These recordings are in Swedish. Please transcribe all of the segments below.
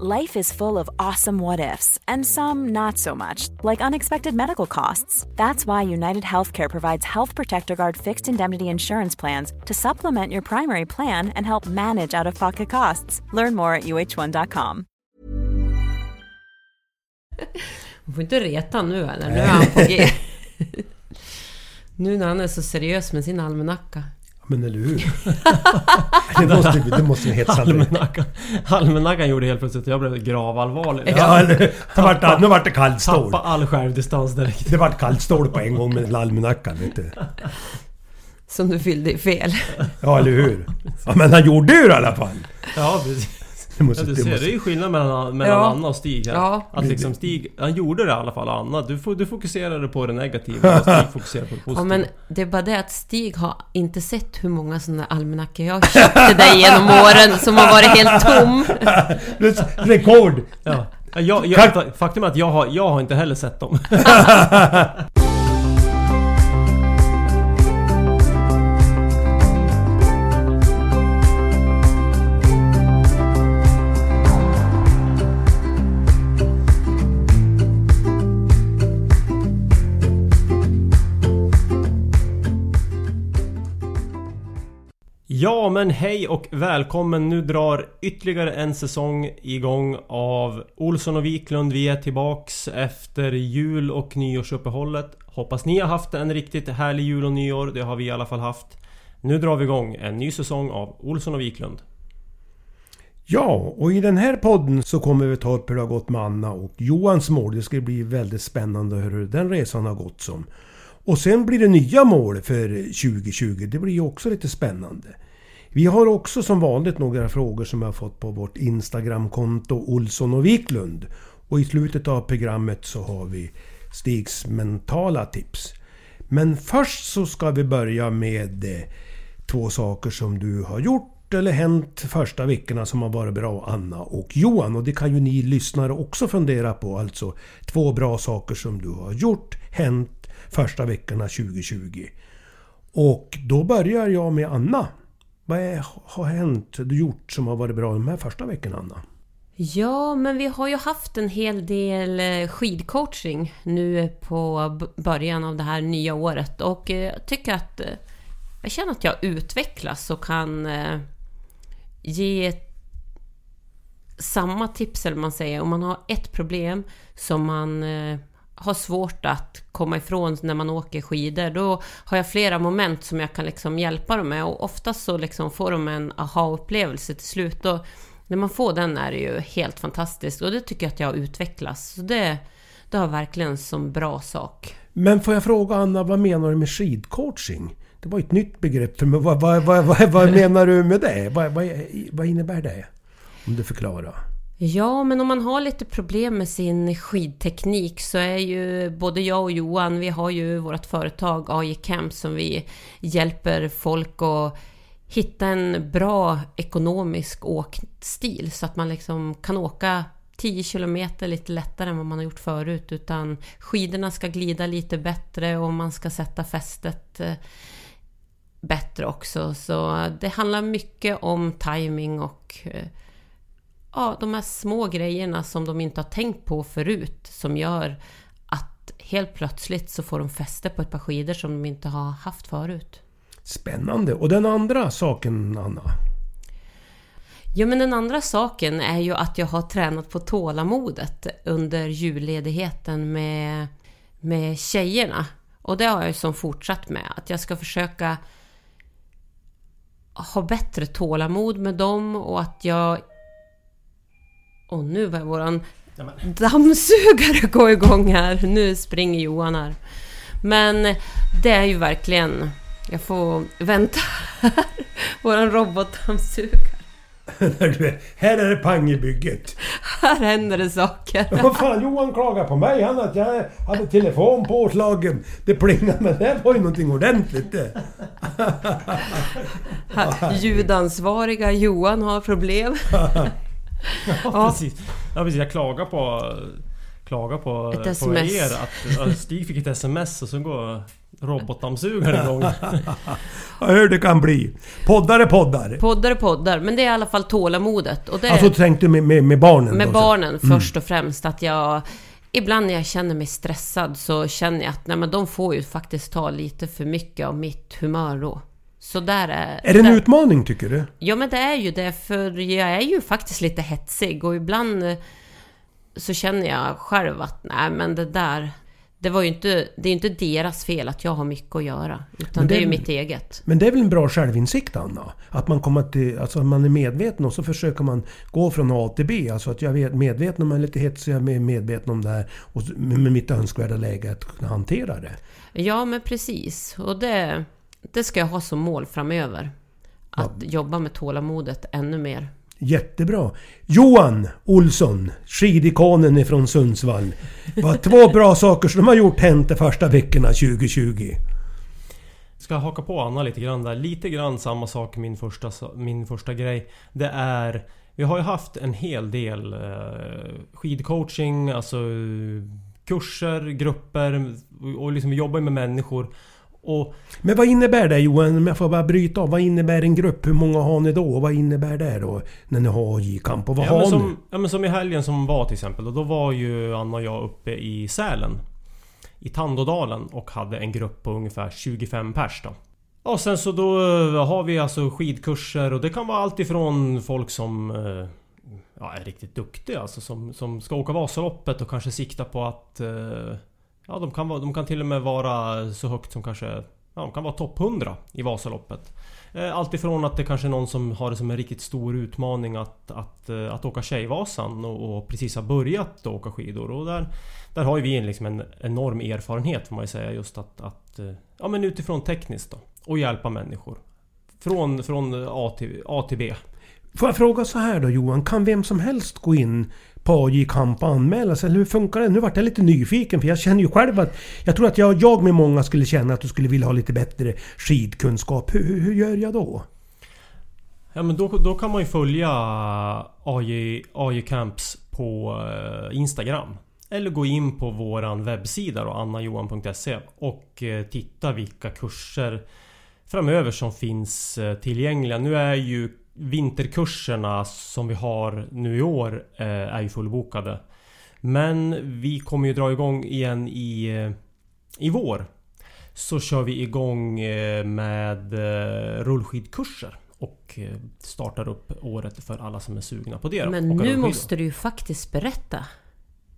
Life is full of awesome what ifs, and some not so much, like unexpected medical costs. That's why United Healthcare provides Health Protector Guard fixed indemnity insurance plans to supplement your primary plan and help manage out of pocket costs. Learn more at uh1.com. Man får inte reta nu eller? Nu är han på G. nu när han är så seriös med sin almanacka. Men eller hur? det måste, det måste ju hetsa. Almanackan, almanackan gjorde helt plötsligt att jag blev gravallvarlig. Ja, eller, vart det, nu vart det kallstål. Tappa all självdistans direkt. Det vart kallstål på en gång med almanackan. Som du fyllde i fel. Ja, eller hur? Ja, men han gjorde ju det i alla fall. Ja, precis. Det måste, Ja, du det ser, måste, det är ju skillnad mellan, mellan Ja. Anna och Stig här. Ja. Att liksom Stig, han gjorde det i alla fall Anna. Du, du fokuserade på det negativa och Stig fokuserade på det positiva. Ja, men det är bara det att Stig har inte sett hur många sådana almanackor jag köpte dig genom åren som har varit helt tom. rekord! Ja, Jag, jag, faktum är att jag har, jag har inte heller sett dem. Ja men hej och välkommen! Nu drar ytterligare en säsong igång av Olsson och Wiklund. Vi är tillbaks efter jul och nyårsuppehållet. Hoppas ni har haft en riktigt härlig jul och nyår. Det har vi i alla fall haft. Nu drar vi igång en ny säsong av Olsson och Wiklund. Ja, och i den här podden så kommer vi ta upp hur det har gått med Anna och Johans mål. Det ska bli väldigt spännande hur den resan har gått som. Och sen blir det nya mål för 2020. Det blir ju också lite spännande. Vi har också som vanligt några frågor som jag har fått på vårt Instagramkonto Olsson och Wiklund. Och i slutet av programmet så har vi Stigs mentala tips. Men först så ska vi börja med eh, två saker som du har gjort eller hänt första veckorna som har varit bra, Anna och Johan. Och det kan ju ni lyssnare också fundera på. Alltså två bra saker som du har gjort, hänt första veckorna 2020. Och då börjar jag med Anna. Vad är, har hänt, du gjort som har varit bra de här första veckorna, Anna? Ja, men vi har ju haft en hel del eh, skidcoaching nu på början av det här nya året och eh, jag tycker att eh, jag känner att jag utvecklas och kan ge samma tips, eller man säger, om man har ett problem som man har svårt att komma ifrån när man åker skidor, då har jag flera moment som jag kan liksom hjälpa dem med och oftast så liksom får de en aha-upplevelse till slut. Och när man får den är det ju helt fantastiskt och det tycker jag att jag har utvecklats. Så det, det har verkligen som bra sak. Men får jag fråga Anna, vad menar du med skidcoaching? Det var ett nytt begrepp för mig. Vad, vad, vad, vad, vad menar du med det? Vad, vad, vad innebär det? Om du förklarar. Ja, men om man har lite problem med sin skidteknik så är ju både jag och Johan, vi har ju vårt företag AJ Camp som vi hjälper folk att hitta en bra ekonomisk åkstil så att man liksom kan åka 10 kilometer lite lättare än vad man har gjort förut utan skidorna ska glida lite bättre och man ska sätta fästet eh, bättre också. Så det handlar mycket om timing och eh, ja, de här små grejerna som de inte har tänkt på förut som gör att helt plötsligt så får de fäste på ett par skidor som de inte har haft förut. Spännande. Och den andra saken, Anna? Ja, men den andra saken är ju att jag har tränat på tålamodet under julledigheten med, med tjejerna. Och det har jag ju som fortsatt med. Att jag ska försöka ha bättre tålamod med dem och att jag... Och nu var våran dammsugare gå igång här. Nu springer Johan här. Men det är ju verkligen... Jag får vänta här. Våran robotdammsugare. här är det pang i bygget. Här händer det saker. Vad fan, Johan klagar på mig. Han att jag hade telefon påslagen. Det plingade, men det var ju någonting ordentligt det. Ljudansvariga Johan har problem. ja, precis. ja, precis. Jag klagar på... Klagar på, Ett på er att Stig fick ett sms och så går robotdammsugaren igång. Ja, hur det kan bli. Poddar är poddar. Poddar och poddar, men det är i alla fall tålamodet. Och det är Alltså tänkte med, med, med barnen med då, så. barnen först och främst att jag... Ibland när jag känner mig stressad så känner jag att nej, men de får ju faktiskt ta lite för mycket av mitt humör då. Så där är... Är det en där, utmaning tycker du? Ja men det är ju det, för jag är ju faktiskt lite hetsig och ibland eh, så känner jag själv att nej men det där... Det var ju inte... Det är inte deras fel att jag har mycket att göra. Utan det det- är ju mitt eget. Men det är väl en bra självinsikt Anna? Att man kommer till, alltså att man är medveten och så försöker man gå från A till B. Alltså att jag är medveten om jag är lite hetsig, jag är medveten om det här. Och med mitt önskvärda läge att kunna hantera det. Ja men precis. Och det, det ska jag ha som mål framöver. Att jobba med tålamodet ännu mer. Jättebra. Johan Olsson, skidikonen ifrån Sundsvall. Vad två bra saker som de har gjort hänt de första veckorna 2020. Ska jag haka på Anna lite grann där. Lite grann samma sak min första, min första grej. Det är... Vi har ju haft en hel del eh, skidcoaching, alltså kurser, grupper och liksom vi jobbar med människor. Och Men vad innebär det Johan, om jag får bara bryta av. Vad innebär en grupp? Hur många har ni då? Vad innebär det då? När ni har AJ-kamp? Och vad ja, har men ni? som, ja, men som i helgen som var till exempel. Och då var ju Anna och jag uppe i Sälen. I Tandådalen och hade en grupp på ungefär 25 pers då. Och sen så då eh, har vi alltså skidkurser och det kan vara allt ifrån folk som eh, ja, är riktigt duktiga alltså som, som ska åka Vasaloppet och kanske sikta på att eh, Ja de kan, vara, de kan till och med vara så högt som kanske Ja de kan vara topp 100 i Vasaloppet. Eh, Alltifrån att det kanske är någon som har det som en riktigt stor utmaning att, att, eh, att åka Tjejvasan och, och precis har börjat åka skidor. Och där, där har ju vi en, liksom en enorm erfarenhet får man ju säga just att, att eh, Ja men utifrån tekniskt då. Och hjälpa människor. Från, från A, till, A till B. Får jag fråga så här då Johan, kan vem som helst gå in på AJ och anmäla sig? Eller hur funkar det? Nu vart jag lite nyfiken för jag känner ju själv att... Jag tror att jag, jag med många skulle känna att du skulle vilja ha lite bättre skidkunskap. Hur, hur, hur gör jag då? Ja men då, då kan man ju följa AJ, AJ Camps på eh, Instagram. Eller gå in på våran webbsida då, annajohan.se och eh, titta vilka kurser framöver som finns eh, tillgängliga. Nu är ju vinterkurserna som vi har nu i år eh, är ju fullbokade. Men vi kommer ju dra igång igen i, eh, i vår. Så kör vi igång eh, med rullskidkurser. Och startar upp året för alla som är sugna på det. Men nu måste du ju faktiskt berätta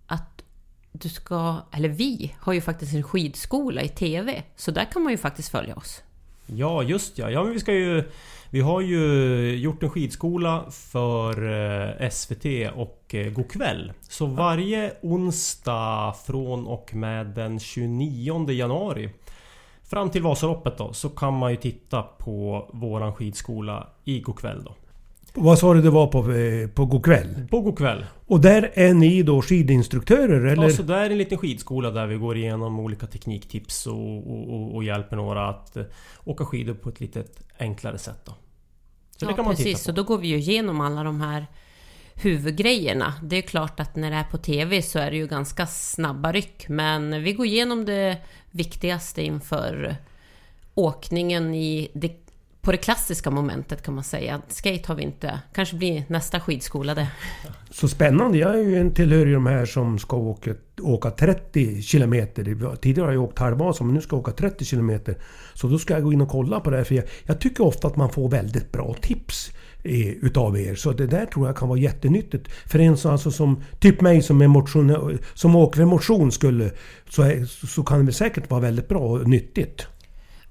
att du ska, eller vi har ju faktiskt en skidskola i TV. Så där kan man ju faktiskt följa oss. Ja just ja. ja men vi ska ju Vi har ju gjort en skidskola för eh, SVT och eh, Go'kväll. Så varje onsdag från och med den 29 januari Fram till Vasaloppet då så kan man ju titta på våran skidskola i Go'kväll då. Vad sa du det var på, eh, på Go'kväll? På Go'kväll. Och där är ni då skidinstruktörer eller? Ja, så det är en liten skidskola där vi går igenom olika tekniktips och, och, och, och hjälper några att eh, åka skidor på ett lite enklare sätt då. Så det ja, kan man precis. titta Så då går vi ju igenom alla de här huvudgrejerna. Det är klart att när det är på TV så är det ju ganska snabba ryck. Men vi går igenom det viktigaste inför åkningen i det, på det klassiska momentet kan man säga. Skate har vi inte. Kanske blir nästa skidskola det. Så spännande. Jag är ju en tillhör ju de här som ska åka, åka 30 kilometer. Tidigare har jag åkt halvmaraton men nu ska jag åka 30 kilometer. Så då ska jag gå in och kolla på det här. För jag, jag tycker ofta att man får väldigt bra tips. Eh, utav er. Så det där tror jag kan vara jättenyttigt. För en som, alltså som typ mig som, är motion, som åker motion skulle, så, är, så kan det säkert vara väldigt bra och nyttigt.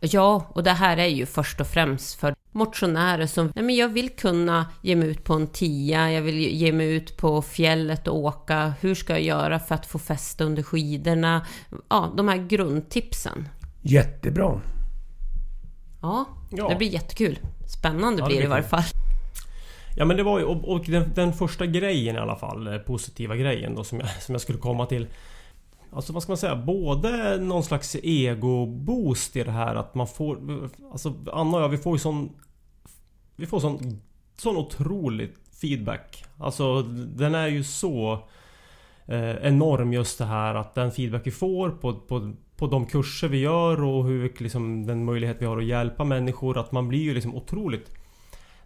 Ja, och det här är ju först och främst för motionärer som, nej men jag vill kunna ge mig ut på en tia, jag vill ge mig ut på fjället och åka, hur ska jag göra för att få fäste under skidorna? Ja, de här grundtipsen. Jättebra. Ja, Ja. det blir jättekul. Spännande Ja, blir det i varje fall. Ja men det var ju, och, och den, den första grejen i alla fall, eh, positiva grejen då som jag, som jag skulle komma till. Alltså vad ska man säga? Både någon slags ego-boost i det här att man får... Alltså Anna och jag, vi får ju sån... Vi får sån, sån otrolig feedback. Alltså den är ju så eh, enorm just det här att den feedback vi får på, på, på de kurser vi gör och hur liksom, den möjlighet vi har att hjälpa människor. Att man blir ju liksom otroligt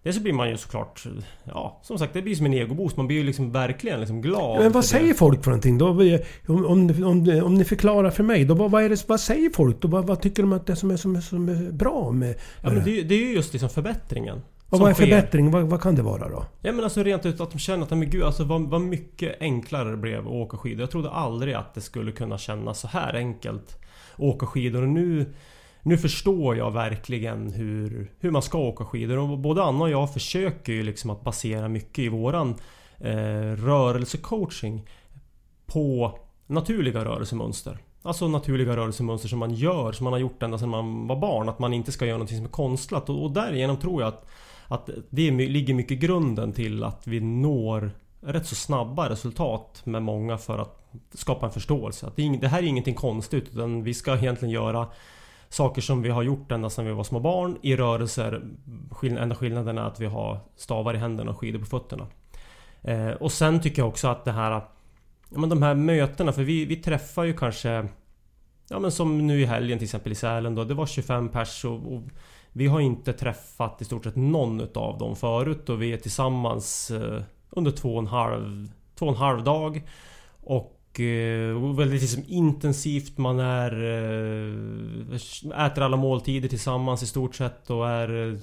Dels så blir man ju såklart... Ja, som sagt det blir som en egoboost. Man blir ju liksom verkligen liksom glad. Men vad det. säger folk för någonting? Då, om, om, om, om ni förklarar för mig, då, vad, vad, det, vad säger folk? Då, vad, vad tycker de att det är som är, som är, som är bra med... Ja men det, är- det är ju just liksom förbättringen. och vad är förbättring? Vad, vad kan det vara då? Ja men alltså rent ut att de känner att men gud alltså vad, vad mycket enklare det blev att åka skidor. Jag trodde aldrig att det skulle kunna kännas så här enkelt att åka skidor. Och nu, nu förstår jag verkligen hur, hur man ska åka skidor. Och både Anna och jag försöker ju liksom att basera mycket i våran eh, rörelsecoaching på naturliga rörelsemönster. Alltså naturliga rörelsemönster som man gör, som man har gjort ända sedan man var barn. Att man inte ska göra någonting som är konstlat. Och, och därigenom tror jag att, att det ligger mycket i grunden till att vi når rätt så snabba resultat med många för att skapa en förståelse. Att det, är det här är ingenting konstigt utan vi ska egentligen göra saker som vi har gjort ända sedan vi var små barn i rörelser. Skill- enda skillnaden är att vi har stavar i händerna och skidor på fötterna. Eh, och sen tycker jag också att det här Ja men de här mötena, för vi, vi träffar ju kanske Ja men som nu i helgen till exempel i Sälen då, det var 25 pers och, och Vi har inte träffat i stort sett någon utav dem förut och vi är tillsammans eh, under två och en halv, två och en halv dag. Och Eh, och väldigt liksom intensivt, man är... Eh, äter alla måltider tillsammans i stort sett och är eh,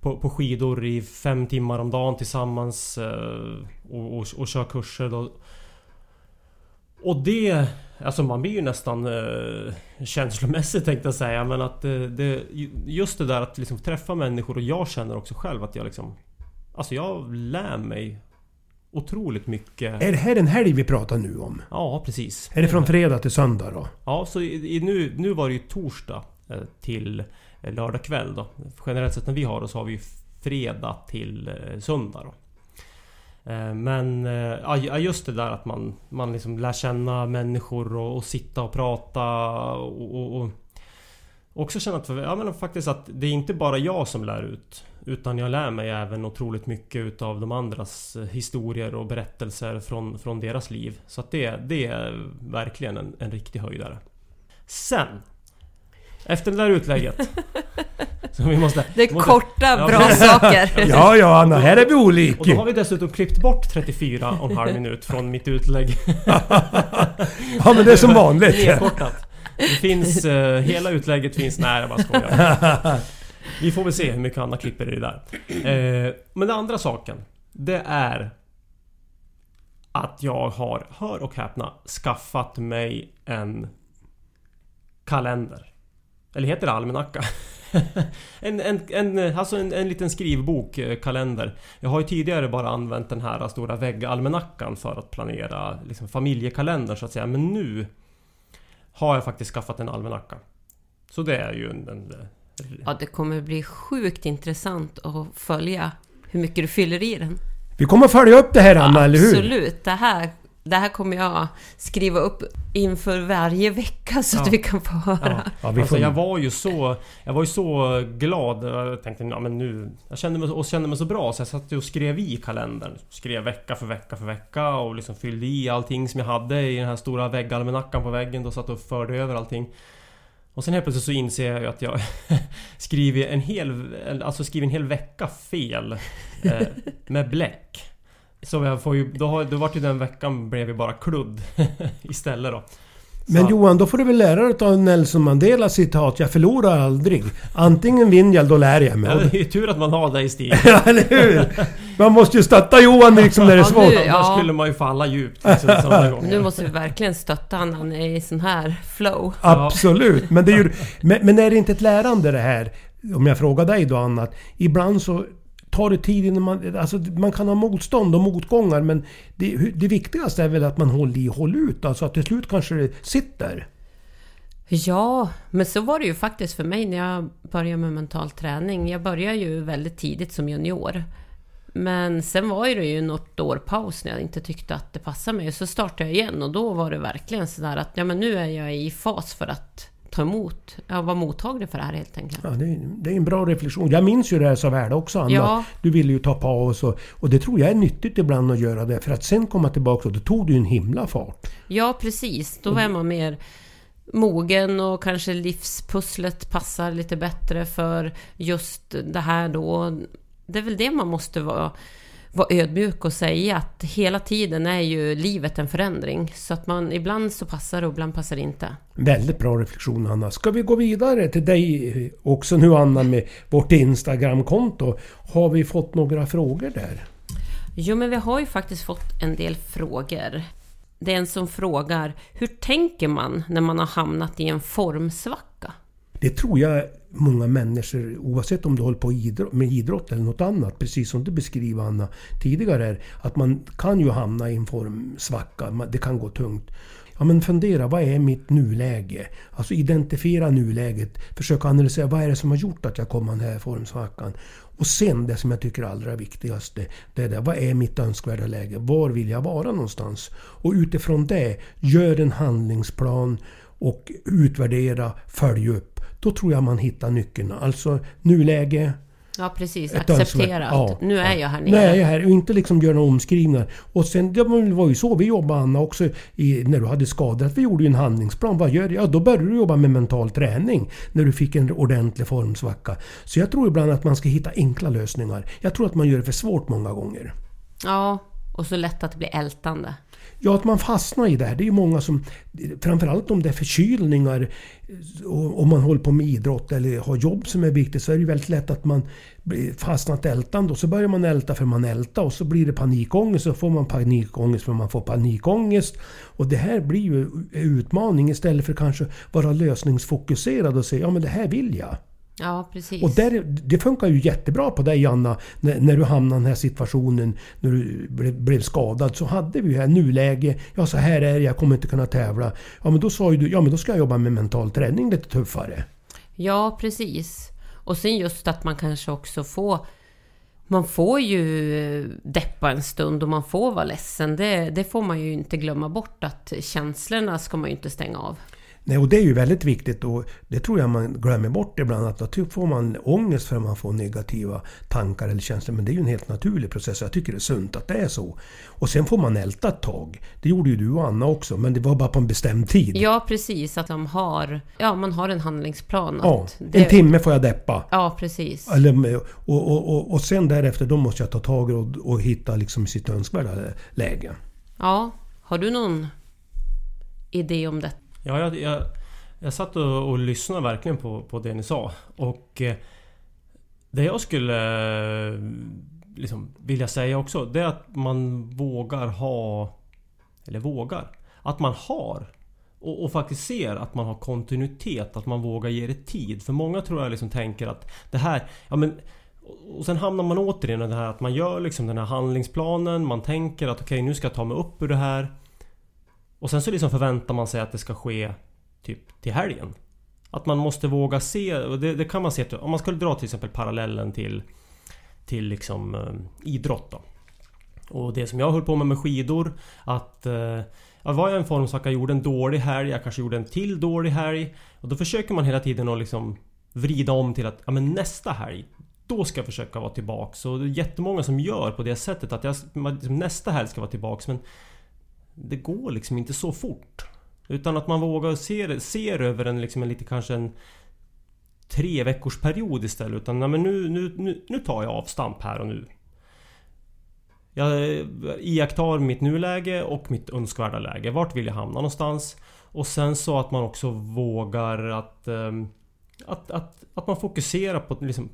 på, på skidor i fem timmar om dagen tillsammans och, och, och kör kurser då. Och det... Alltså man blir ju nästan eh, känslomässigt tänkte jag säga men att eh, det, Just det där att liksom träffa människor och jag känner också själv att jag liksom... Alltså jag lär mig otroligt mycket. Är det här en helg vi pratar nu om? Ja precis. Är det från fredag till söndag då? Ja så i, i, nu, nu var det ju torsdag eh, till eh, lördag kväll då. Generellt sett när vi har det så har vi ju fredag till eh, söndag då. Men ja, just det där att man, man liksom lär känna människor och, och sitta och prata och, och, och också känna att, ja, men faktiskt att det är inte bara jag som lär ut. Utan jag lär mig även otroligt mycket utav de andras historier och berättelser från, från deras liv. Så att det, det är verkligen en, en riktig höjdare. Sen efter det där utlägget. Så vi måste, Det är måste, korta, Ja, bra saker. Ja, ja Anna, här är vi Och då har olika. vi dessutom klippt bort 34 och en halv minut från mitt utlägg. Ja, men det är som vanligt. Nedkortat. Det finns... eh, hela utlägget finns... Nej, jag bara skojar. Vi får väl se hur mycket Anna klipper i det där. Eh, men den andra saken. Det är... Att jag har, hör och häpna, skaffat mig en kalender. Eller heter det almanacka? en, en, en, alltså en, en liten skrivbok, eh, kalender. Jag har ju tidigare bara använt den här stora väggalmanackan för att planera liksom, familjekalendern så att säga. Men nu har jag faktiskt skaffat en almanacka. Så det är ju en... en Ja, det kommer bli sjukt intressant att följa hur mycket du fyller i den. Vi kommer följa upp det här Anna, eller hur? Absolut. Det här, det här kommer jag skriva upp inför varje vecka så att Ja. vi kan få höra. ja. Ja, vi alltså jag var ju så... Jag var ju så glad. Jag tänkte ja, men nu... Jag kände mig, och kände mig så bra så jag satt och skrev i kalendern. Skrev vecka för vecka för vecka och liksom fyllde i allting som jag hade i den här stora väggalmanackan på väggen. Då satt och förde över allting. Och sen helt plötsligt så inser jag ju att jag skriver en hel... Alltså skriver en hel vecka fel. Eh, med bläck. Så jag får ju... Då, har, då vart ju den veckan blev ju bara kludd istället då. Men Så- Johan, då får du väl lära dig av Nelson Mandela citat Jag förlorar aldrig. Antingen vinner jag, då lär jag mig. Ja, det är ju tur att man har dig Stig. Ja, eller hur? Man måste ju stötta Johan liksom när det är Ja, svårt. nu- Ja. Annars skulle man ju falla djupt liksom. Nu måste vi verkligen stötta honom. Han är i sån här flow. Absolut. Men, det är ju, men, men är det inte ett lärande det här? Om jag frågar dig då Anna. Ibland så tar det tid innan man... Alltså man kan ha motstånd och motgångar men det, det viktigaste är väl att man håller i och håller ut. Alltså att till slut kanske det sitter. Ja, men så var det ju faktiskt för mig när jag började med mental träning. Jag började ju väldigt tidigt som junior. Men sen var det ju något år paus när jag inte tyckte att det passade mig. Så startade jag igen och då var det verkligen sådär att ja, men nu är jag i fas för att ta emot, ja, vara mottaglig för det här helt enkelt. Ja, det, är- det är en bra reflektion. Jag minns ju det här så väl också Anna. Ja. Du ville ju ta paus och, och det tror jag är nyttigt ibland att göra det. För att sen komma tillbaka och då tog du en himla fart. Ja, precis. Då är man mer mogen och kanske livspusslet passar lite bättre för just det här då. Det är väl det man måste vara, vara ödmjuk och säga att hela tiden är ju livet en förändring. Så att man ibland så passar och ibland passar det inte. Väldigt bra reflektion Anna. Ska vi gå vidare till dig också nu Anna med vårt Instagramkonto? Har vi fått några frågor där? Jo, men vi har ju faktiskt fått en del frågor. Det är en som frågar, hur tänker man när man har hamnat i en formsvacka? Det tror jag många människor, oavsett om du håller på med idrott eller något annat, precis som du beskriver Anna tidigare, att man kan ju hamna i en formsvacka. svacka, Det kan gå tungt. Ja men fundera, vad är mitt nuläge? Alltså identifiera nuläget. Försöka analysera, vad är det som har gjort att jag kom i den här formsvackan? Och sen det som jag tycker är allra viktigaste, det är det, vad är mitt önskvärda läge? Var vill jag vara någonstans? Och utifrån det, gör en handlingsplan och utvärdera, följ upp. Då tror jag man hittar nyckeln. Alltså nuläge, Ja, precis. ett Acceptera önskvärt- att nu är jag här nere. Nu är jag här och inte liksom göra några omskrivningar. Och sen, det var ju så vi jobbade Anna också i, när du hade skador. Att vi gjorde ju en handlingsplan. Vad gör jag? Ja, då började du jobba med mental träning. När du fick en ordentlig formsvacka. Så jag tror ibland att man ska hitta enkla lösningar. Jag tror att man gör det för svårt många gånger. Ja, och så lätt att det blir ältande. Ja, att man fastnar i det här. Det är ju många som... Framförallt om det är förkylningar om man håller på med idrott eller har jobb som är viktigt så är det ju väldigt lätt att man fastnar fastnat ältande och så börjar man älta för man ältar och så blir det panikångest och så får man panikångest för man får panikångest. Och det här blir ju en utmaning istället för kanske vara lösningsfokuserad och säga ja men det här vill jag. Ja, precis. Och där, det funkar ju jättebra på dig Anna, när, när du hamnade i den här situationen, när du blev, blev skadad. Så hade vi ju här nuläge, ja så här är det, jag kommer inte kunna tävla. Ja men då sa ju du, ja men då ska jag jobba med mental träning lite tuffare. Ja, precis. Och sen just att man kanske också får... Man får ju deppa en stund och man får vara ledsen. Det, det får man ju inte glömma bort att känslorna ska man ju inte stänga av. Nej, och det är ju väldigt viktigt och det tror jag man glömmer bort ibland. Att då får man ångest för att man får negativa tankar eller känslor. Men det är ju en helt naturlig process. Jag tycker det är sunt att det är så. Och sen får man älta ett tag. Det gjorde ju du och Anna också, men det var bara på en bestämd tid. Ja, precis. Att de har... Ja, man har en handlingsplan. Ja, det, en timme får jag deppa. Ja, precis. Eller, och, och, och, och sen därefter då måste jag ta tag och, och hitta liksom sitt önskvärda läge. Ja. Har du någon idé om det? Ja, jag, jag, jag satt och, och lyssnade verkligen på, på det ni sa. Och eh, det jag skulle eh, liksom vilja säga också, det är att man vågar ha... Eller vågar. Att man har. Och, och faktiskt ser att man har kontinuitet, att man vågar ge det tid. För många tror jag liksom tänker att det här... Ja men... Och sen hamnar man återigen i det här att man gör liksom den här handlingsplanen. Man tänker att okej, nu ska jag ta mig upp ur det här. Och sen så liksom förväntar man sig att det ska ske typ till helgen. Att man måste våga se, och det, det kan man se om man skulle dra till exempel parallellen till Till liksom eh, idrott då. Och det som jag höll på med med skidor Att eh, ja, var jag en formsvacka, gjorde en dålig helg, jag kanske gjorde en till dålig helg Och då försöker man hela tiden att liksom Vrida om till att ja, men nästa helg då ska jag försöka vara tillbaks och det är jättemånga som gör på det sättet att jag, liksom, nästa helg ska vara tillbaks men det går liksom inte så fort Utan att man vågar se det, ser över en, liksom en lite kanske en Tre veckors period istället utan nej, men nu, nu, nu, nu tar jag avstamp här och nu Jag iakttar mitt nuläge och mitt önskvärda läge. Vart vill jag hamna någonstans? Och sen så att man också vågar att... Ehm, att, att, att man fokuserar på liksom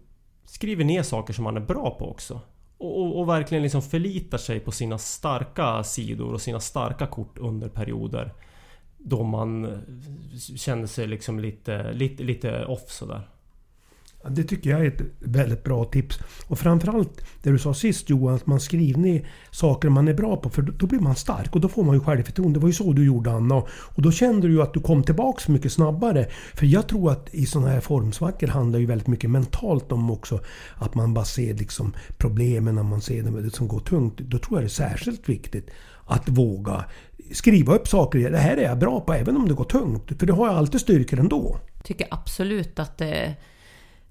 Skriver ner saker som man är bra på också. Och, och, verkligen liksom förlitar sig på sina starka sidor och sina starka kort under perioder. Då man känner sig liksom lite, lite, lite off sådär. Det tycker jag är ett väldigt bra tips. Och framförallt det du sa sist Johan, att man skriver ner saker man är bra på. För då blir man stark och då får man ju självförtroende. Det var ju så du gjorde Anna. Och då kände du ju att du kom tillbaks mycket snabbare. För jag tror att i sådana här formsvackor handlar ju väldigt mycket mentalt om också att man bara ser liksom problemen när man ser det som går tungt. Då tror jag det är särskilt viktigt att våga skriva upp saker. Det här är jag bra på även om det går tungt. För det har jag alltid styrkor ändå. tycker absolut att det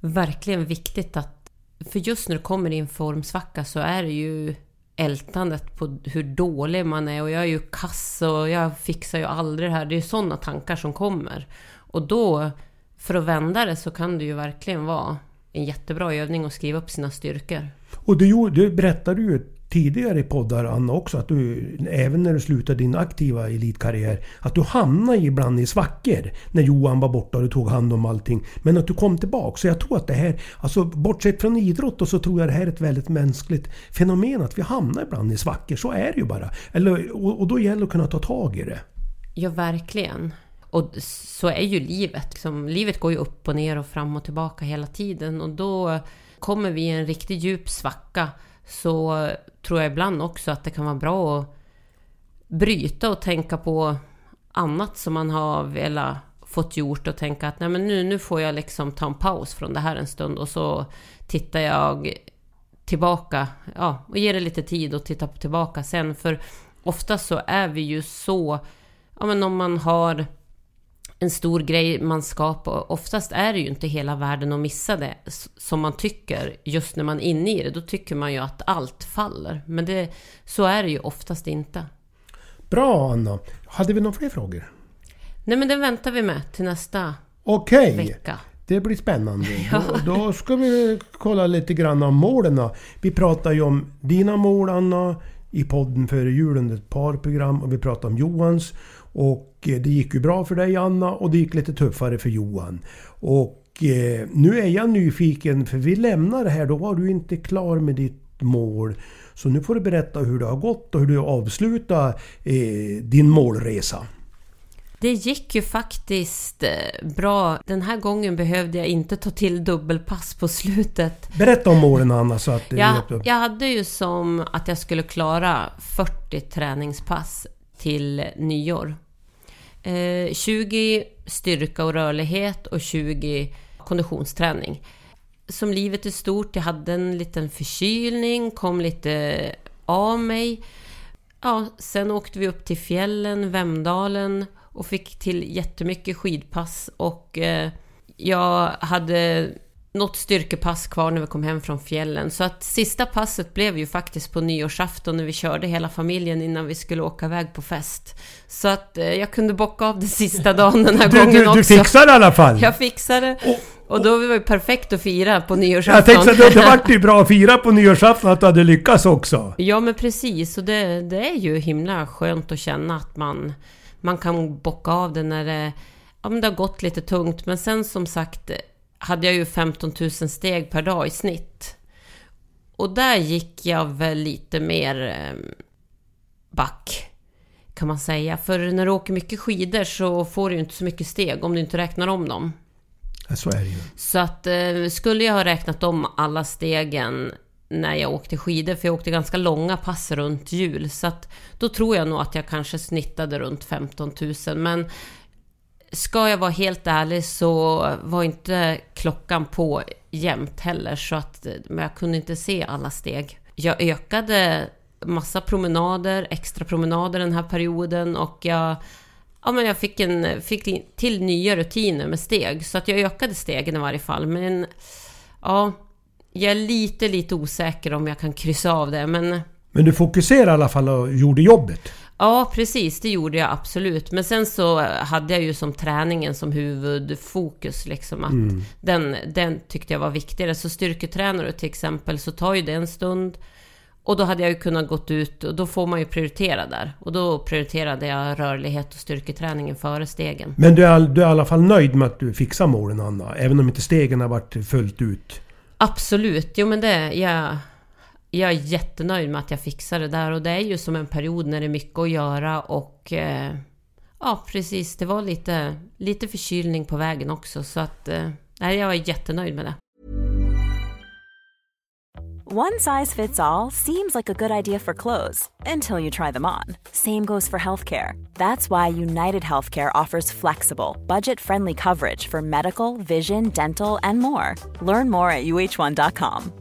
verkligen viktigt att... För just när du kommer i en formsvacka så är det ju ältandet på hur dålig man är och jag är ju kass och jag fixar ju aldrig det här. Det är ju sådana tankar som kommer. Och då, för att vända det så kan det ju verkligen vara en jättebra övning att skriva upp sina styrkor. Och du, gjorde- du berättade ju tidigare i poddar Anna också att du även när du slutade din aktiva elitkarriär att du hamnade ibland i svackor när Johan var borta och du tog hand om allting. Men att du kom tillbaka. Så jag tror att det här, alltså bortsett från idrott och så tror jag det här är ett väldigt mänskligt fenomen att vi hamnar ibland i svackor. Så är det ju bara. Eller, och, och då gäller det att kunna ta tag i det. Ja, verkligen. Och så är ju livet. Liksom, livet går ju upp och ner och fram och tillbaka hela tiden. Och då kommer vi i en riktigt djup svacka så tror jag ibland också att det kan vara bra att bryta och tänka på annat som man har velat fått gjort och tänka att nej men nu, nu får jag liksom ta en paus från det här en stund och så tittar jag tillbaka ja, och ger det lite tid och titta tillbaka sen. För ofta så är vi ju så, ja men om man har en stor grej man ska på. Oftast är det ju inte hela världen att missa det som man tycker just när man är inne i det. Då tycker man ju att allt faller. Men det, så är det ju oftast inte. Bra Anna! Hade vi några fler frågor? Nej men det väntar vi med till nästa Okej! vecka. Det blir spännande. Då, då ska vi kolla lite grann om målen. Vi pratar ju om dina mål Anna i podden före jul under ett par program och vi pratar om Johans. Och eh, det gick ju bra för dig Anna och det gick lite tuffare för Johan. Och eh, nu är jag nyfiken för vi lämnar det här. Då var du inte klar med ditt mål. Så nu får du berätta hur det har gått och hur du avslutar eh, din målresa. Det gick ju faktiskt bra. Den här gången behövde jag inte ta till dubbelpass på slutet. Berätta om målen Anna så att... Jag, jag hade ju som att jag skulle klara 40 träningspass till nyår. Eh, 20 styrka och rörlighet och 20 konditionsträning. Som livet är stort, jag hade en liten förkylning, kom lite av mig. Ja, sen åkte vi upp till fjällen, Vemdalen och fick till jättemycket skidpass och eh, jag hade något styrkepass kvar när vi kom hem från fjällen. Så att sista passet blev ju faktiskt på nyårsafton när vi körde hela familjen innan vi skulle åka iväg på fest. Så att eh, jag kunde bocka av det sista dagen den här Du, gången du, också. du fixar det i alla fall! Jag fixade och då var det perfekt att fira på Jag nyårsafton. tänkte att det vart ju bra att fira på nyårsafton att du hade lyckats också. Ja men precis, och det, det är ju himla skönt att känna att man, man kan bocka av det när det, ja, men det har gått lite tungt. Men sen som sagt hade jag ju 15 000 steg per dag i snitt. Och där gick jag väl lite mer eh, back. Kan man säga. För när du åker mycket skidor så får du inte så mycket steg om du inte räknar om dem. Ja, så är det ju. Så att eh, skulle jag ha räknat om alla stegen när jag åkte skidor, för jag åkte ganska långa pass runt jul, så att då tror jag nog att jag kanske snittade runt 15 000. Men ska jag vara helt ärlig så var inte klockan på jämt heller, så att men jag kunde inte se alla steg. Jag ökade massa promenader, extra promenader den här perioden och jag Ja, men jag fick, en, fick till nya rutiner med steg, så att jag ökade stegen i varje fall. Men ja, jag är lite, lite osäker om jag kan kryssa av det. Men Men du fokuserade i alla fall och gjorde jobbet ja, precis, det gjorde jag absolut. Men sen så hade jag ju som träningen som huvudfokus, liksom att den, den tyckte jag var viktigare. Så styrketränar du till exempel, så tar ju det en stund. Och då hade jag ju kunnat gått ut och då får man ju prioritera där. Och då prioriterade jag rörlighet och styrketräningen före stegen. Men du är, du är i alla fall nöjd med att du fixar målen Anna? Även om inte stegen har varit fullt ut? Absolut, jo men det... Jag, jag är jättenöjd med att jag fixar det där och det är ju som en period när det är mycket att göra och... Eh, ja precis, det var lite, lite förkylning på vägen också så att... Eh, jag är jättenöjd med det. One size fits all seems like a good idea for clothes until you try them on. Same goes for healthcare. That's why United Healthcare offers flexible, budget friendly coverage for medical, vision, dental, and more. Learn more at uh1.com.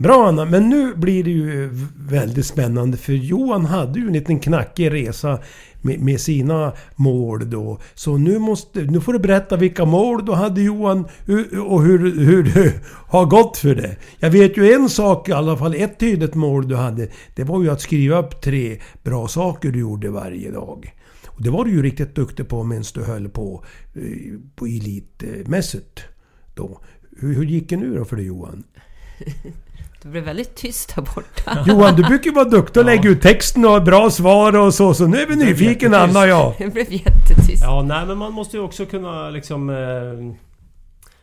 Bra Anna, men nu blir det ju väldigt spännande för Johan hade ju en liten knackig resa med, med sina mål då. Så nu, måste, nu får du berätta vilka mål du hade Johan och hur, hur det har gått för det. Jag vet ju en sak, i alla fall ett tydligt mål du hade. Det var ju att skriva upp tre bra saker du gjorde varje dag. Och det var du ju riktigt duktig på medan du höll på, eh, på elitmässigt. Då. Hur, hur gick det nu då för dig Johan? Det blev väldigt tyst här borta. Johan, du brukar ju vara duktig och lägga ut texten och bra svar och så. Så nu är vi nyfiken Anna och jag. Det blev jättetyst. Ja, nej men man måste ju också kunna liksom... Eh,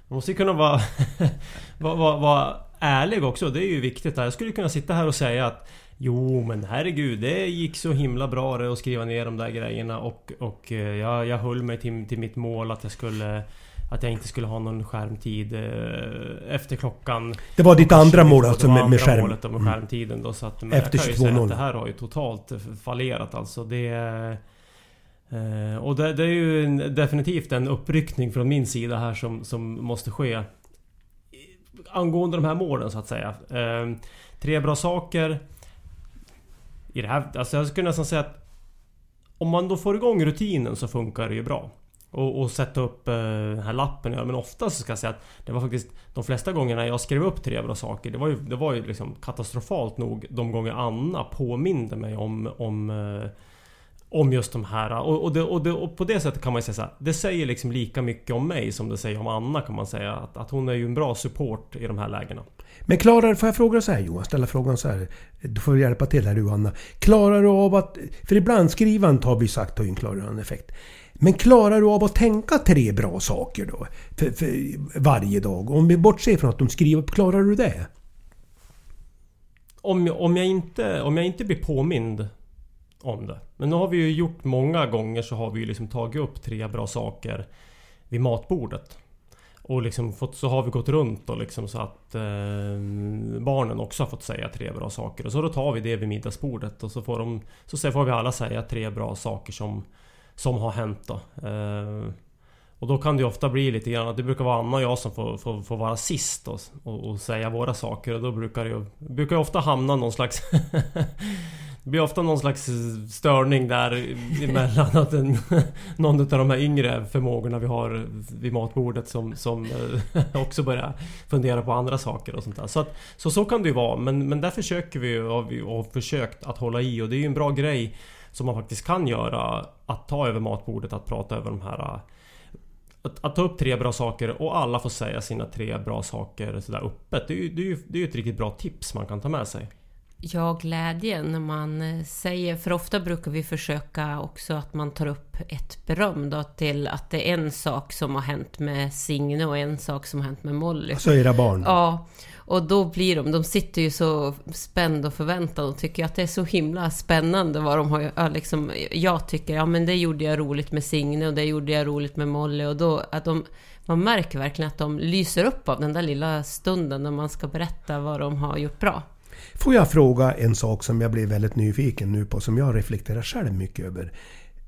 man måste ju kunna vara, vara, vara, vara ärlig också. Det är ju viktigt. Jag skulle kunna sitta här och säga att Jo men herregud, det gick så himla bra det att skriva ner de där grejerna och, och eh, jag, jag höll mig till, till mitt mål att jag skulle att jag inte skulle ha någon skärmtid eh, efter klockan... Det var ditt andra mål alltså med, med skärm? målet med mm. skärmtiden då. Så att, men efter 22.00? Det här har ju totalt fallerat alltså. Det... Eh, och det, det, är ju en, definitivt en uppryckning från min sida här som, som måste ske. Angående de här målen så att säga. Eh, tre bra saker. I det här, alltså jag skulle nästan säga att om man då får igång rutinen så funkar det ju bra och, och sätta upp eh, den här lappen. Men oftast ska jag säga att det var faktiskt de flesta gångerna jag skrev upp tre bra saker. Det var ju, det var ju liksom katastrofalt nog de gånger Anna påminde mig om, om eh, om just de här och, och, det, och, det, och, på det sättet kan man ju säga så här, Det säger liksom lika mycket om mig som det säger om Anna kan man säga. Att, att hon är ju en bra support i de här lägena. Men klarar, får jag fråga så här Johan? Ställa frågan så här. Du får hjälpa till här du Anna. Klarar du av att... För ibland skrivandet har vi sagt har ju en klargörande effekt. Men klarar du av att tänka tre bra saker då? För, för varje dag? Om vi bortser från att de skriver upp, klarar du det? Om, om, jag inte, om jag inte blir påmind om det. Men nu har vi ju gjort många gånger så har vi ju liksom tagit upp tre bra saker vid matbordet. Och liksom fått, så har vi gått runt och liksom så att eh, barnen också har fått säga tre bra saker. Och så då tar vi det vid middagsbordet och så får, de, så får vi alla säga tre bra saker som, som har hänt då. Eh, och då kan det ju ofta bli lite grann att det brukar vara Anna och jag som får, får, får vara sist och, och, och, säga våra saker och då brukar det ju... brukar ofta hamna någon slags... det blir ofta någon slags störning där emellan att en, någon av de här yngre förmågorna vi har vid matbordet som, som eh, också börjar fundera på andra saker och sånt där. Så, att, så, så kan det ju vara men, men där försöker vi och har försökt att hålla i och det är ju en bra grej som man faktiskt kan göra att ta över matbordet, att prata över de här att, att, ta upp tre bra saker och alla får säga sina tre bra saker sådär öppet. Det är ju det är, det är ett riktigt bra tips man kan ta med sig. Ja, glädjen när man eh, säger, för ofta brukar vi försöka också att man tar upp ett beröm då till att det är en sak som har hänt med Signe och en sak som har hänt med Molly. Alltså era barn? Ja, och då blir de, de sitter ju så spända och förväntade och tycker att det är så himla spännande vad de har, liksom, jag tycker, ja men det gjorde jag roligt med Signe och det gjorde jag roligt med Molly och då, att de, man märker verkligen att de lyser upp av den där lilla stunden när man ska berätta vad de har gjort bra. Får jag fråga en sak som jag blev väldigt nyfiken nu på, som jag reflekterar själv mycket över.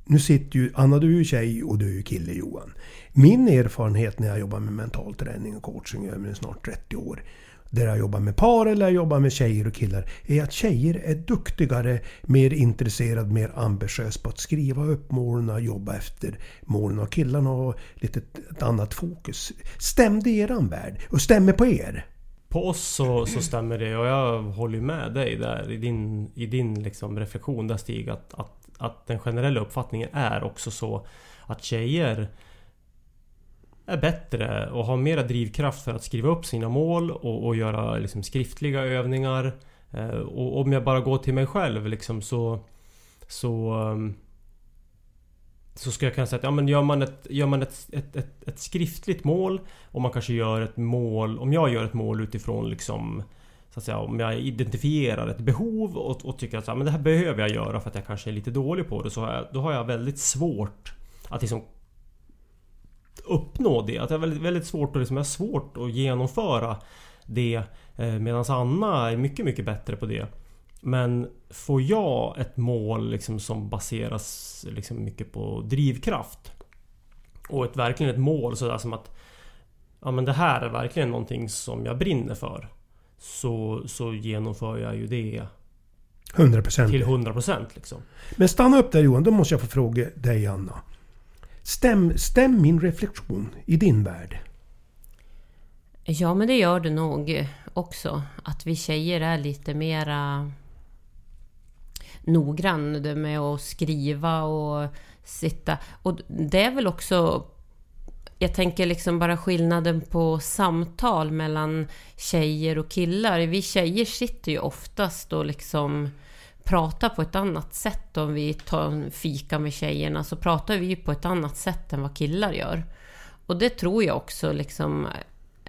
Nu sitter ju, Anna du är ju tjej och du är ju kille Johan. Min erfarenhet när jag jobbar med mental träning och coaching över snart 30 år där jag jobbar med par eller jag jobbar med tjejer och killar, är att tjejer är duktigare, mer intresserade, mer ambitiös på att skriva upp målen, och jobba efter målen och killarna har lite ett annat fokus. Stämde eran värld? Och stämmer på er? På oss så, så stämmer det och jag håller med dig där i din, i din liksom reflektion där Stig att, att, att den generella uppfattningen är också så att tjejer är bättre och har mera drivkraft för att skriva upp sina mål och, och göra liksom skriftliga övningar. Eh, och om jag bara går till mig själv liksom så... Så... Ehm, så skulle jag kunna säga att ja, men gör man, ett, gör man ett, ett, ett, ett, skriftligt mål och man kanske gör ett mål... Om jag gör ett mål utifrån liksom... Så att säga, om jag identifierar ett behov och, och tycker att så här, men det här behöver jag göra för att jag kanske är lite dålig på det. Så har jag, då har jag väldigt svårt att liksom uppnå det. Att jag har väldigt, väldigt svårt, att, liksom, jag svårt att genomföra det. Eh, Medan Anna är mycket, mycket bättre på det. Men får jag ett mål liksom som baseras liksom mycket på drivkraft och ett, verkligen ett mål sådär som att Ja men det här är verkligen någonting som jag brinner för. Så, så genomför jag ju det 100% Till 100% liksom. Men stanna upp där Johan, då måste jag få fråga dig Anna. Stäm, stäm min reflektion i din värld? Ja, men det gör det nog också. Att vi tjejer är lite mera noggrann med att skriva och sitta. Och det är väl också... Jag tänker liksom bara skillnaden på samtal mellan tjejer och killar. Vi tjejer sitter ju oftast och liksom pratar på ett annat sätt. Om vi tar en fika med tjejerna så pratar vi på ett annat sätt än vad killar gör. Och det tror jag också liksom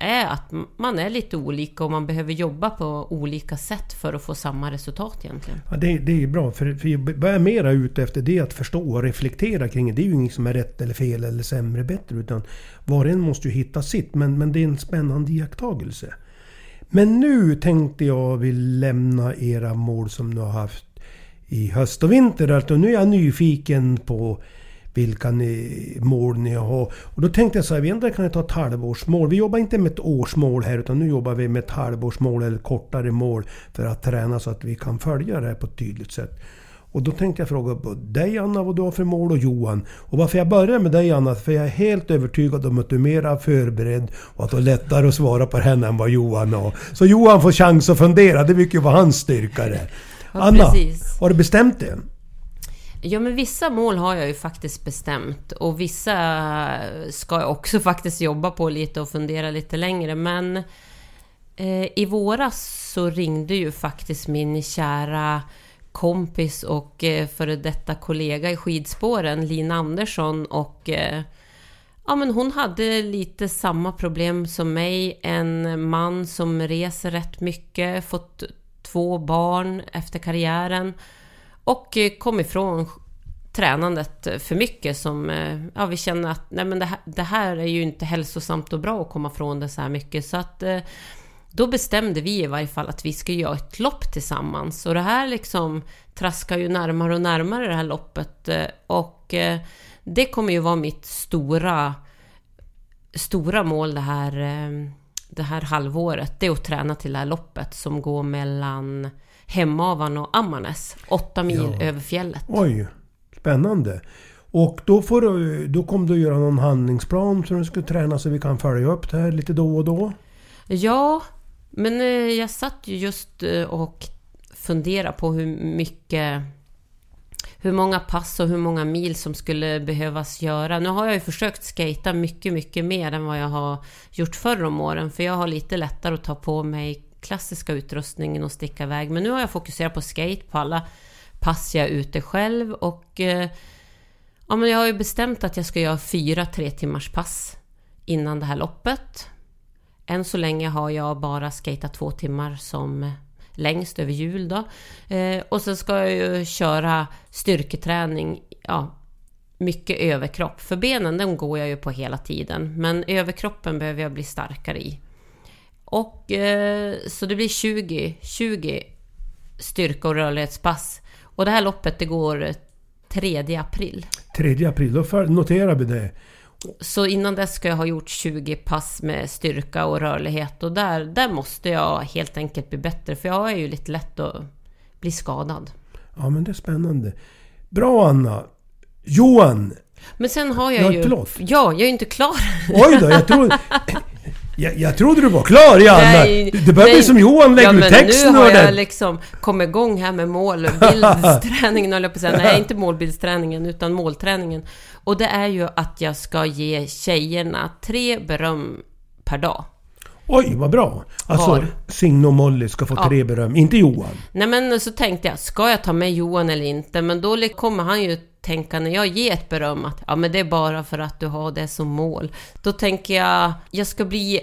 är att man är lite olika och man behöver jobba på olika sätt för att få samma resultat egentligen. Ja, det, det är bra, för, för vad jag är mera ute efter det är att förstå och reflektera kring det. Det är ju inget som är rätt eller fel eller sämre bättre utan var och en måste ju hitta sitt. Men, men det är en spännande iakttagelse. Men nu tänkte jag vill lämna era mål som ni har haft i höst och vinter. Alltså, nu är jag nyfiken på vilka ni, mål ni har. Och då tänkte jag så här, vi kan ta ett halvårsmål. Vi jobbar inte med ett årsmål här utan nu jobbar vi med ett halvårsmål eller kortare mål för att träna så att vi kan följa det här på ett tydligt sätt. Och då tänkte jag fråga dig Anna vad du har för mål och Johan. Och varför jag börjar med dig Anna, för jag är helt övertygad om att du är mera förberedd och att du har lättare att svara på henne än vad Johan har. Så Johan får chans att fundera, det brukar ju vara hans styrka det. Ja, Anna, precis. har du bestämt det? Ja, men vissa mål har jag ju faktiskt bestämt och vissa ska jag också faktiskt jobba på lite och fundera lite längre. Men eh, i våras så ringde ju faktiskt min kära kompis och eh, före detta kollega i skidspåren, Lina Andersson och eh, Ja, men hon hade lite samma problem som mig. En man som reser rätt mycket, fått två barn efter karriären och eh, kom ifrån tränandet eh, för mycket som eh, ja, vi känner att nej men det, här, det här är ju inte hälsosamt och bra att komma från det så här mycket. Så att då bestämde vi i varje fall att vi ska göra ett lopp tillsammans. Och det här liksom traskar ju närmare och närmare det här loppet. Och det kommer ju vara mitt stora, stora mål det här, det här halvåret. Det är att träna till det här loppet som går mellan Hemavan och Ammarnäs. Åtta mil ja. över fjället. Oj, spännande. Och då, får du, då kommer du göra någon handlingsplan som du ska träna så vi kan följa upp det här lite då och då? Ja, men eh, jag satt ju just eh, och funderade på hur mycket hur många pass och hur många mil som skulle behövas göra. Nu har jag ju försökt skata mycket, mycket mer än vad jag har gjort förr om åren, för jag har lite lättare att ta på mig klassiska utrustningen och sticka iväg. Men nu har jag fokuserat på skate på alla pass jag är ute själv och eh, ja, men jag har ju bestämt att jag ska göra fyra tre timmars pass innan det här loppet. Än så länge har jag bara skatat två timmar som längst över jul då. Eh, och sen ska jag ju köra styrketräning, ja, mycket överkropp. För benen, den går jag ju på hela tiden. Men överkroppen behöver jag bli starkare i. Och eh, så det blir 20, 20 styrka och rörlighetspass. Och det här loppet det går 3 april. 3 april, då noterar vi det. Så innan dess ska jag ha gjort 20 pass med styrka och rörlighet och där, där måste jag helt enkelt bli bättre för jag är ju lite lätt att bli skadad. Ja men det är spännande. Bra Anna! Johan! Men sen har jag ja, ju... Förlåt. Ja, jag är inte klar. Oj då, jag tror... Jag, jag trodde du var klar Janna! Nej, det börjar bli som Johan, lägg ja, ut texten nu har jag liksom kommit igång här med målbildsträningen, höll jag på att säga. Nej, inte målbildsträningen, utan målträningen. Och det är ju att jag ska ge tjejerna tre beröm per dag. Oj, vad bra! Alltså, Var? Signe och Molly ska få ja. tre beröm, inte Johan. Nej, men så tänkte jag, ska jag ta med Johan eller inte? Men då kommer han ju tänka när jag ger ett beröm att ja, men det är bara för att du har det som mål. Då tänker jag, jag ska bli...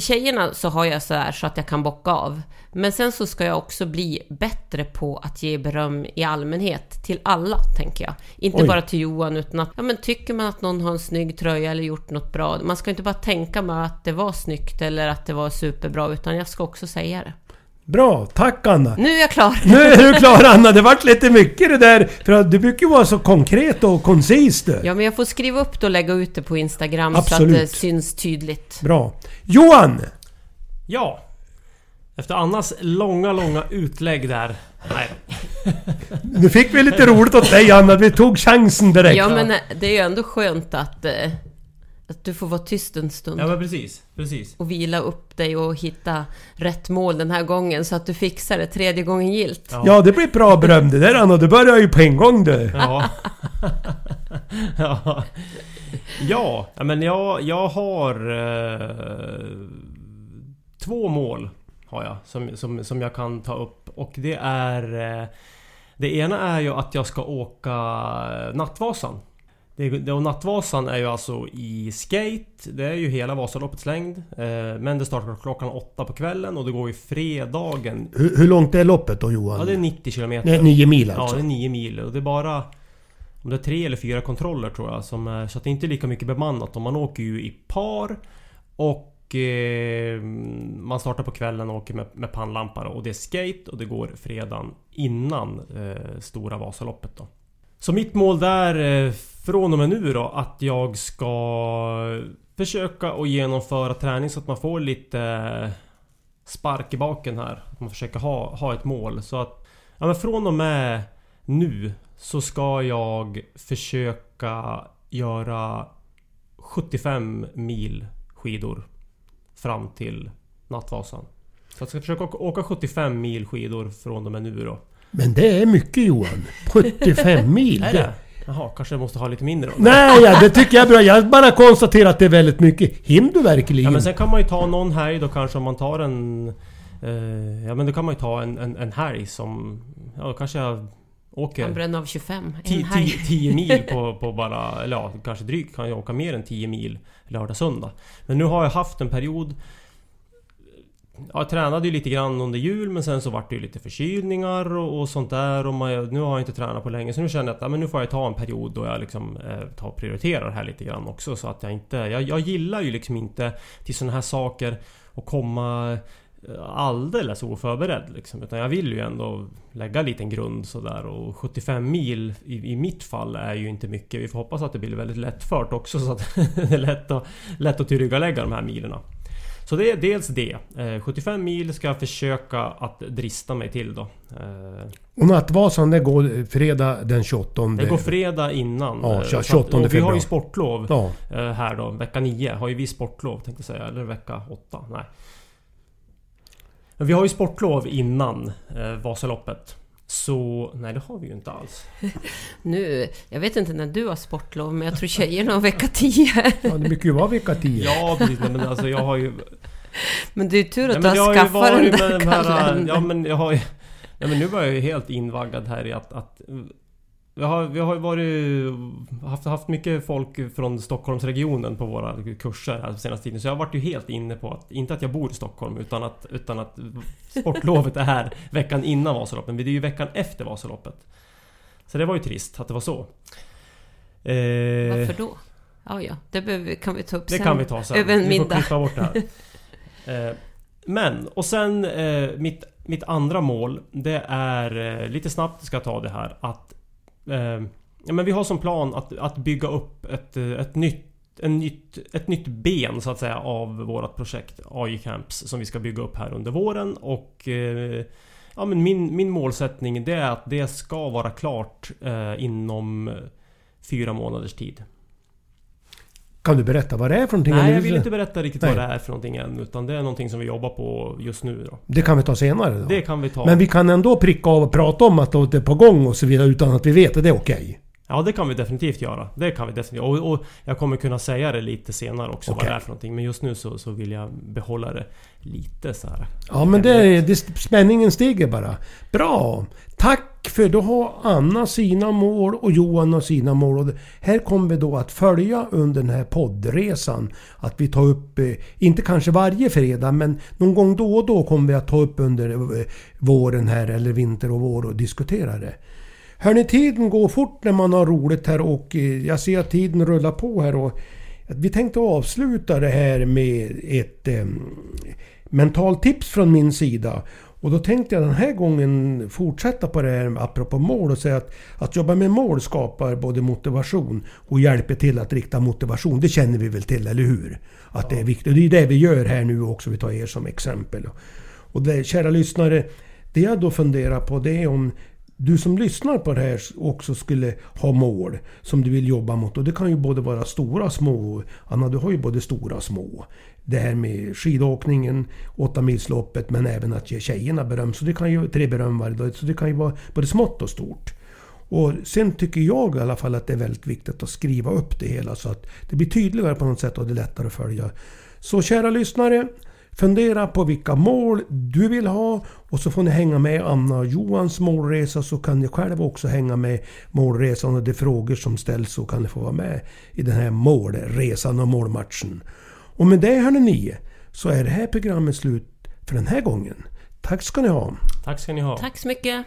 Tjejerna så har jag så här så att jag kan bocka av. Men sen så ska jag också bli bättre på att ge beröm i allmänhet till alla, tänker jag. Inte Oj. bara till Johan, utan att ja, men tycker man att någon har en snygg tröja eller gjort något bra. Man ska inte bara tänka mig att det var snyggt eller att det var superbra, utan jag ska också säga det. Bra, tack Anna! Nu är jag klar! Nu är du klar Anna! Det vart lite mycket det där. För att du brukar ju vara så konkret och koncis du. Ja, men jag får skriva upp det och lägga ut det på Instagram Absolut. så att det syns tydligt. Bra. Johan! Ja. Efter Annas långa, långa utlägg där. Nej Nu fick vi lite roligt åt dig Anna, vi tog chansen direkt. Ja, men det är ju ändå skönt att eh, att du får vara tyst en stund. Ja men precis, precis. Och vila upp dig och hitta rätt mål den här gången så att du fixar det tredje gången gilt. Ja, ja det blir bra beröm det där Anna. Du börjar ju på en gång du. Ja. ja. ja, men jag, jag har eh, två mål har jag som, som, som jag kan ta upp och det är eh, Det ena är ju att jag ska åka Nattvasan det, och Nattvasan är ju alltså i skate. Det är ju hela Vasaloppets längd. Eh, men det startar klockan åtta på kvällen och det går ju fredagen. Hur, hur långt är loppet då Johan? Ja det är 90 km. Nej, 9 mil alltså? Ja det är 9 mil och det är bara... Om det är tre eller fyra kontroller tror jag som är, Så att det är inte lika mycket bemannat. Och man åker ju i par. Och eh, man startar på kvällen och åker med, med pannlampa och det är skate och det går fredagen innan eh, Stora Vasaloppet då. Så mitt mål där eh, från och med nu då att jag ska försöka att genomföra träning så att man får lite eh, spark i baken här. Att man försöker ha, ha ett mål. Så att ja, men från och med nu så ska jag försöka göra 75 mil skidor fram till Nattvasan. Så jag ska försöka åka 75 mil skidor från och med nu då. Men det är mycket Johan. 75 mil. är det? Jaha, kanske jag måste ha lite mindre då? Nej, ja, det tycker jag är bra. Jag bara konstaterar att det är väldigt mycket. Him du verkligen? Ja, men sen kan man ju ta någon helg då kanske om man tar en... Eh, ja men då kan man ju ta en, en, en helg som... Ja, då kanske jag åker... Han bränner av 25 10 mil på, på bara... Eller ja, kanske drygt kan jag åka mer än 10 mil lördag, söndag. Men nu har jag haft en period ja, jag tränade ju lite grann under jul men sen så vart det ju lite förkylningar och, och sånt där och man, nu har jag inte tränat på länge så nu känner jag att ja, men nu får jag ta en period då jag liksom eh, tar och prioriterar det här lite grann också så att jag inte... Jag, jag gillar ju liksom inte till såna här saker och komma eh, alldeles oförberedd liksom. Utan jag vill ju ändå lägga en liten grund sådär och 75 mil i, i mitt fall är ju inte mycket. Vi får hoppas att det blir väldigt lättfört också så att det är lätt att, lätt att tillryggalägga de här milerna. Så det är dels det. 75 eh, mil ska jag försöka att drista mig till då. Eh, och Nattvasan det går fredag den 28? Det går fredag innan. Ja, 28 februari. Och vi har ju sportlov ja. här då. Vecka 9 har ju vi sportlov tänkte jag säga. Eller vecka 8. Nej. Men vi har ju sportlov innan eh, Vasaloppet. Så nej det har vi ju inte alls. nu, jag vet inte när du har sportlov men jag tror tjejerna har vecka 10. ja det brukar ju vara vecka 10. ja precis, men alltså jag har ju... Men det är ju tur att nej, du har skaffat den där kalendern. Ja men jag har ju... Ja, men nu var jag ju helt invaggad här i att, att vi har, vi har varit, haft, haft mycket folk från Stockholmsregionen på våra kurser här senaste tiden. Så jag har varit ju helt inne på att, inte att jag bor i Stockholm utan att, utan att sportlovet är här veckan innan Vasaloppet. Men det är ju veckan efter Vasaloppet. Så det var ju trist att det var så. Eh, Varför då? Ja, ja, det behöver, kan vi ta upp det sen. Det kan vi ta sen. Över en middag. Vi får klippa bort det här. eh, men, och sen eh, mitt, mitt andra mål Det är, eh, lite snabbt ska jag ta det här, att Ehm, ja, men vi har som plan att, att bygga upp ett, eh, ett nytt en nytt, ett nytt ben så att säga av vårt projekt AI Camps som vi ska bygga upp här under våren och eh, Ja men min, min målsättning det är att det ska vara klart eh, inom eh, fyra månaders tid. Kan du berätta vad det är för någonting? Nej, jag vill inte berätta riktigt Nej. vad det är för någonting än. Utan det är någonting som vi jobbar på just nu då. Det kan vi ta senare då? Det kan vi ta. Men vi kan ändå pricka av och prata om att det är på gång och så vidare utan att vi vet att det är okej? Okay. Ja det kan vi definitivt göra. Det kan vi definitivt. Och, och jag kommer kunna säga det lite senare också okay. vad det är för någonting. Men just nu så, så vill jag behålla det lite så här. Ja men det, det, spänningen stiger bara. Bra! Tack för då har Anna sina mål och Johan har sina mål. Och här kommer vi då att följa under den här poddresan. Att vi tar upp, eh, inte kanske varje fredag, men någon gång då och då kommer vi att ta upp under eh, våren här, eller vinter och vår och diskutera det. Hörni, tiden går fort när man har roligt här och eh, jag ser att tiden rullar på här. och Vi tänkte avsluta det här med ett eh, mentalt tips från min sida. Och då tänkte jag den här gången fortsätta på det här apropå mål och säga att att jobba med mål skapar både motivation och hjälper till att rikta motivation. Det känner vi väl till, eller hur? Att ja. det är viktigt. Det är det vi gör här nu också. Vi tar er som exempel. Och det, kära lyssnare, det jag då funderar på det är om du som lyssnar på det här också skulle ha mål som du vill jobba mot. Och det kan ju både vara stora och små. Anna, du har ju både stora och små. Det här med skidåkningen, åttamilsloppet, men även att ge tjejerna beröm. Så det kan ju, tre beröm varje dag. Så det kan ju vara både smått och stort. Och sen tycker jag i alla fall att det är väldigt viktigt att skriva upp det hela så att det blir tydligare på något sätt och det är lättare att följa. Så kära lyssnare, Fundera på vilka mål du vill ha och så får ni hänga med Anna och Johans målresa så kan ni själva också hänga med målresan och de frågor som ställs så kan ni få vara med i den här målresan och målmatchen. Och med det hörni ni så är det här programmet slut för den här gången. Tack ska ni ha! Tack ska ni ha! Tack så mycket!